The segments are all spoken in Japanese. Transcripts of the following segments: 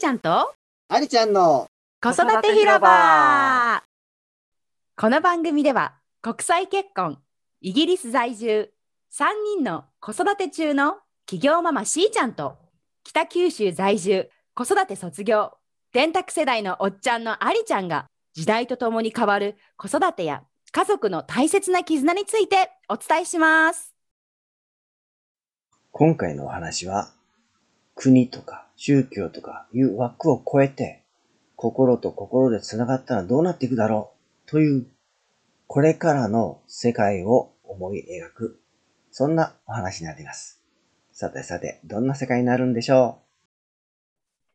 ちゃんと？ありちゃんの子育て広場この番組では国際結婚イギリス在住3人の子育て中の企業ママしーちゃんと北九州在住子育て卒業電卓世代のおっちゃんのありちゃんが時代とともに変わる子育てや家族の大切な絆についてお伝えします。今回のお話は国とか宗教とかいう枠を超えて心と心で繋がったらどうなっていくだろうというこれからの世界を思い描くそんなお話になります。さてさて、どんな世界になるんでしょ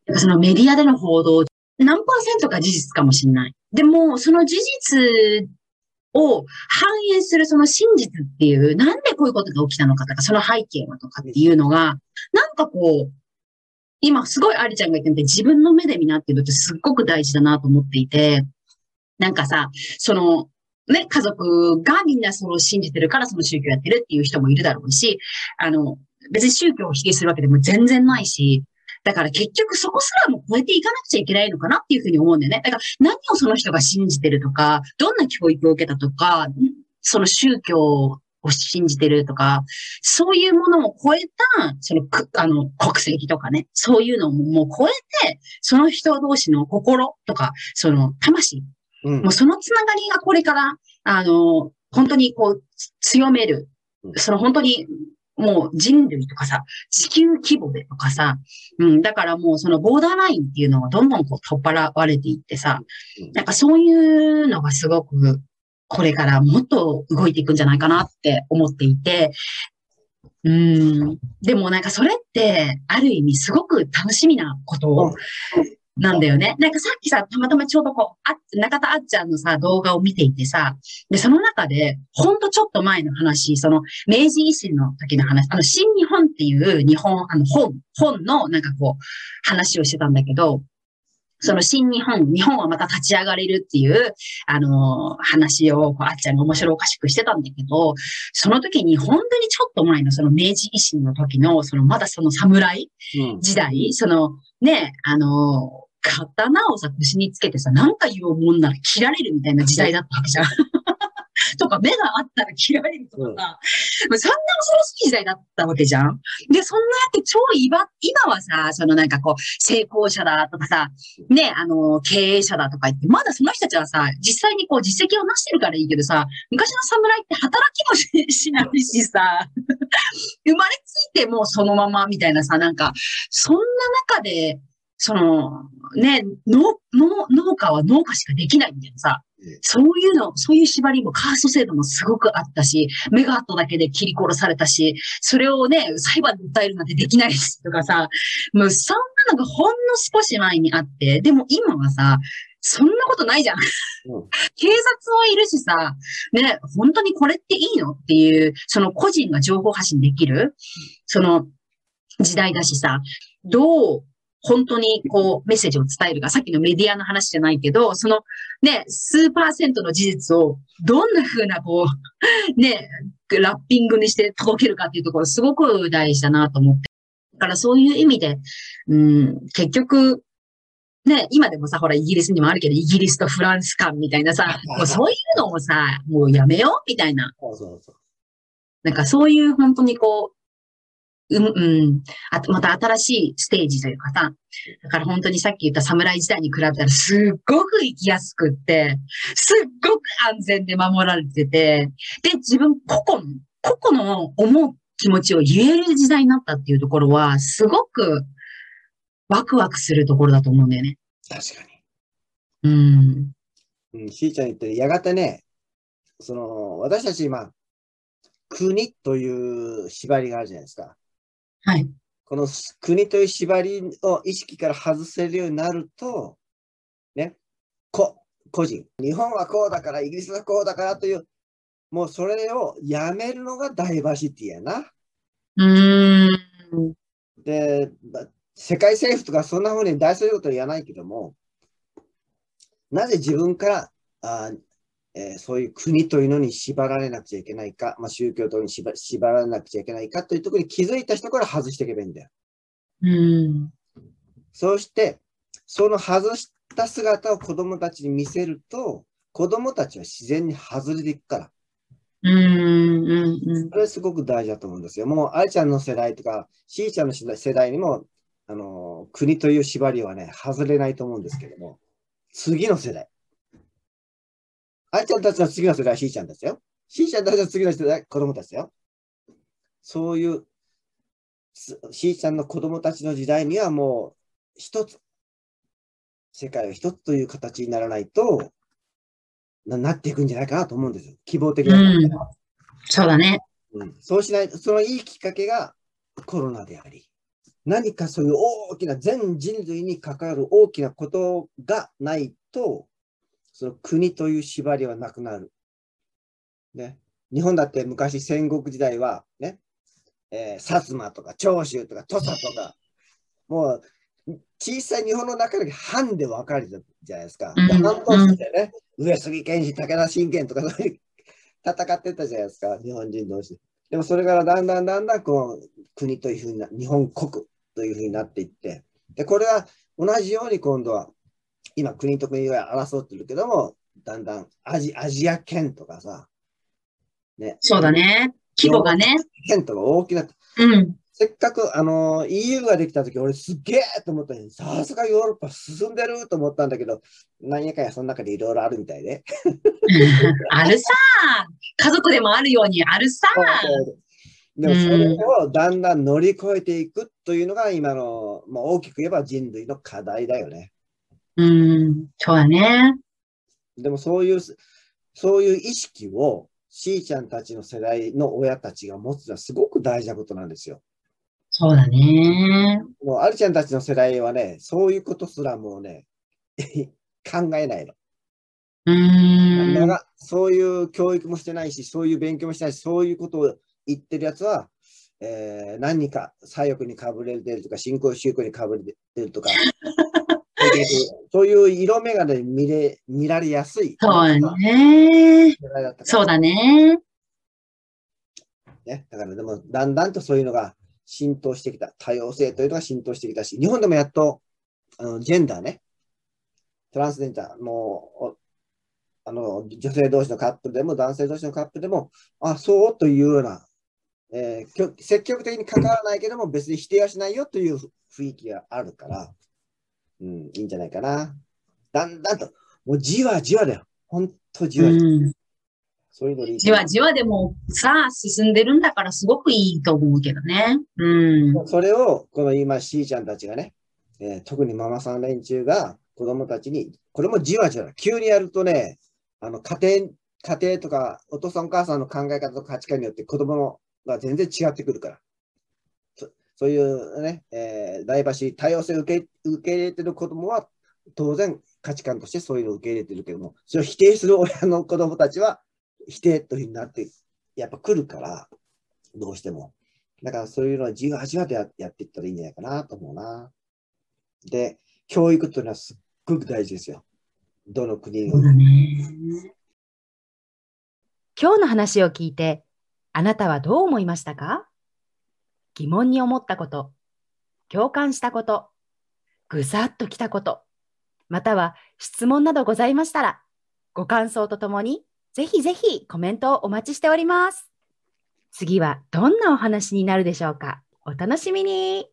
う？そのメディアでの報道、何パーセントか事実かもしれない。でも、その事実を反映するその真実っていう、なんでこういうことが起きたのかとか、その背景はとかっていうのが、なんかこう、今すごいアリちゃんが言ってみて自分の目で見なっていうのってすっごく大事だなと思っていて、なんかさ、その、ね、家族がみんなその信じてるからその宗教やってるっていう人もいるだろうし、あの、別に宗教を否定するわけでも全然ないし、だから結局そこすらも超えていかなくちゃいけないのかなっていうふうに思うんだよね。だから何をその人が信じてるとか、どんな教育を受けたとか、その宗教を信じてるとか、そういうものを超えた、そのく、あの、国籍とかね、そういうのももう超えて、その人同士の心とか、その魂、う、うん。もうそのつながりがこれから、あの、本当にこう、強める。うん。その本当に、もう人類とかさ、地球規模でとかさ、うん、だからもうそのボーダーラインっていうのがどんどんこう取っ払われていってさうん、なんかそういうのがすごく、これからもっと動いていくんじゃないかなって思っていて、うん、でもなんかそれって、ある意味すごく楽しみなことなんだよね。なんかさっきさ、たまたまちょうどこう、あ中田あっちゃんのさ、動画を見ていてさ、で、その中で、ほんとちょっと前の話、その、明治維新の時の話、あの、新日本っていう日本、あの、本、本のなんかこう、話をしてたんだけど、その新日本、日本はまた立ち上がれるっていう、あの話を、こう、あっちゃんが面白おかしくしてたんだけど、その時に本当にちょっと前のその明治維新の時の、そのまだその侍うん時代、そのね、あの、刀をさ、腰につけてさ、なんか言おうもんなら切られるみたいな時代だったわけじゃん。とか、目があったら切られるとかさ、もうそんな恐ろしい時代だったわけじゃん。で、そんなやって超今、今はさ、そのなんかこう、成功者だとかさ、ね、あの、経営者だとか言って、まだその人たちはさ、実際にこう実績を成してるからいいけどさ、昔の侍って働きもししないしさ、生まれついてもうそのままみたいなさ、なんか、そんな中で、その、ね、農、農、農家は農家しかできないみたいなさ。うん、そういうの、そういう縛りもカースト制度もすごくあったし、目があっただけで切り殺されたし、それをね、裁判で訴えるなんてできないしとかさ、もうそんなのがほんの少し前にあって、でも今はさ、そんなことないじゃん。うん。警察もいるしさ、ね、本当にこれっていいのっていう、その個人が情報発信できる、その時代だしさ、どう本当にこうメッセージを伝えるか、さっきのメディアの話じゃないけど、そのね、数パーセントの事実をどんな風なこう、ね、ラッピングにして届けるかっていうところすごく大事だなと思って。だからそういう意味で、うん、結局、ね、今でもさ、ほら、イギリスにもあるけど、イギリスとフランス間みたいなさ、もうそういうのもさ、もうやめようみたいな。そうそうそう。なんかそういう本当にこう、うん、うん、あとまた新しいステージというかさ、だから本当にさっき言った侍時代に比べたらすっごく生きやすくって、すっごく安全で守られてて、で、自分個々の、個々の思う気持ちを言える時代になったっていうところは、すごくワクワクするところだと思うんだよね。確かうん。に。うん、しーちゃん言ってる、やがてね、その、私たち今、国という縛りがあるじゃないですか。はい。この国という縛りを意識から外せるようになると、ね、個、個人。日本はこうだから、イギリスはこうだからという、もうそれをやめるのがダイバーシティやな。うーん。で、ば世界政府とかそんなふうに大それることは言わないけども、なぜ自分からあ、えーそういう国というのに縛られなくちゃいけないか、まあ、宗教というのに縛縛られなくちゃいけないかというところに気づいた人から外していけばいいんだよ。うん。そうして、その外した姿を子供たちに見せると、子供たちは自然に外れていくから。うん、うん、うん。これすごく大事だと思うんですよ。もう、愛ちゃんの世代とか、しーちゃんの世代にも、あの、国という縛りはね、外れないと思うんですけども、次の世代。愛ちゃんたちの次の世代はしーちゃんですよ。しーちゃんたちの次の世代、子供たちだよ。そういう、すしーちゃんの子供たちの時代にはもう、一つ、世界は一つという形にならないと、ななっていくんじゃないかなと思うんですよ。希望的な。うんそうだね。うんそうしないと、そのいいきっかけがコロナであり、何かそういう大きな全人類に関わる大きなことがないと、その国という縛りはなくなる。ね。日本だって昔戦国時代はね、えー薩摩とか長州とか土佐とか、もう小さい日本の中で藩で分かれてたじゃないですか。藩同士でね、上杉謙信、武田信玄とかそういう戦ってたじゃないですか、日本人同士。でもそれからだんだんだんだんこう国というふうにな、日本国というふうになっていって、で、これは同じように今度は、今国と国が争ってるけども、だんだんアジアジア圏とかさ、ね、そうだね。規模がね。圏とか大きな、うん。せっかくあの EU ができたとき、俺すっげえと思ったのに、さすがヨーロッパ進んでると思ったんだけど、なんやかんやその中でいろいろあるみたいで。あるさ。家族でもあるようにあるさ。でもそれをだんだん乗り越えていくというのが今の、まあ、大きく言えば人類の課題だよね。うん。そうだね。でもそういう、そういう意識をしーちゃんたちの世代の親たちが持つのはすごく大事なことなんですよ。そうだね。もうありちゃんたちの世代はね、そういうことすらもうね、考えないの。うーん。そういう教育もしてないし、そういう勉強もしてないし、そういうことを言ってるやつは、えー何人か左翼にかぶれてるとか、新興宗教にかぶれてるとか、そういう色眼鏡で見れ見られやすいそうだね。そうだね。ね。だからでも、だんだんとそういうのが浸透してきた。多様性というのが浸透してきたし、日本でもやっと、あのジェンダーね、トランスジェンダー、もう、おあの、女性同士のカップルでも、男性同士のカップルでも、あ、そうというような、えー積極的に関わらないけども、別に否定はしないよという雰囲気があるから、うん、いいんじゃないかな。だんだんと、もうじわじわだよ。ほんとじわじわ。うん。そういうのじわじわでもさあ進んでるんだからすごくいいと思うけどね。うん。それを、この今、しーちゃんたちがね、えー特にママさん連中が子供たちに、これもじわじわだ、急にやるとね、あの家庭、家庭とか、お父さんお母さんの考え方と価値観によって子供のが全然違ってくるから。そそういうね、えーダイバーシー、多様性を受け受け入れてる子供は、当然価値観としてそういうのを受け入れてるけども、それを否定する親の子供たちは、否定というふうになって、やっぱ来るから、どうしても。だからそういうのはじわじわとややっていったらいいんじゃないかなと思うな。で、教育というのはすっごく大事ですよ。どの国にそうだね。今日の話を聞いて、あなたはどう思いましたか？疑問に思ったこと、共感したこと、ぐさっときたこと、または質問などございましたら、ご感想とともに、ぜひぜひコメントをお待ちしております。次はどんなお話になるでしょうかお楽しみに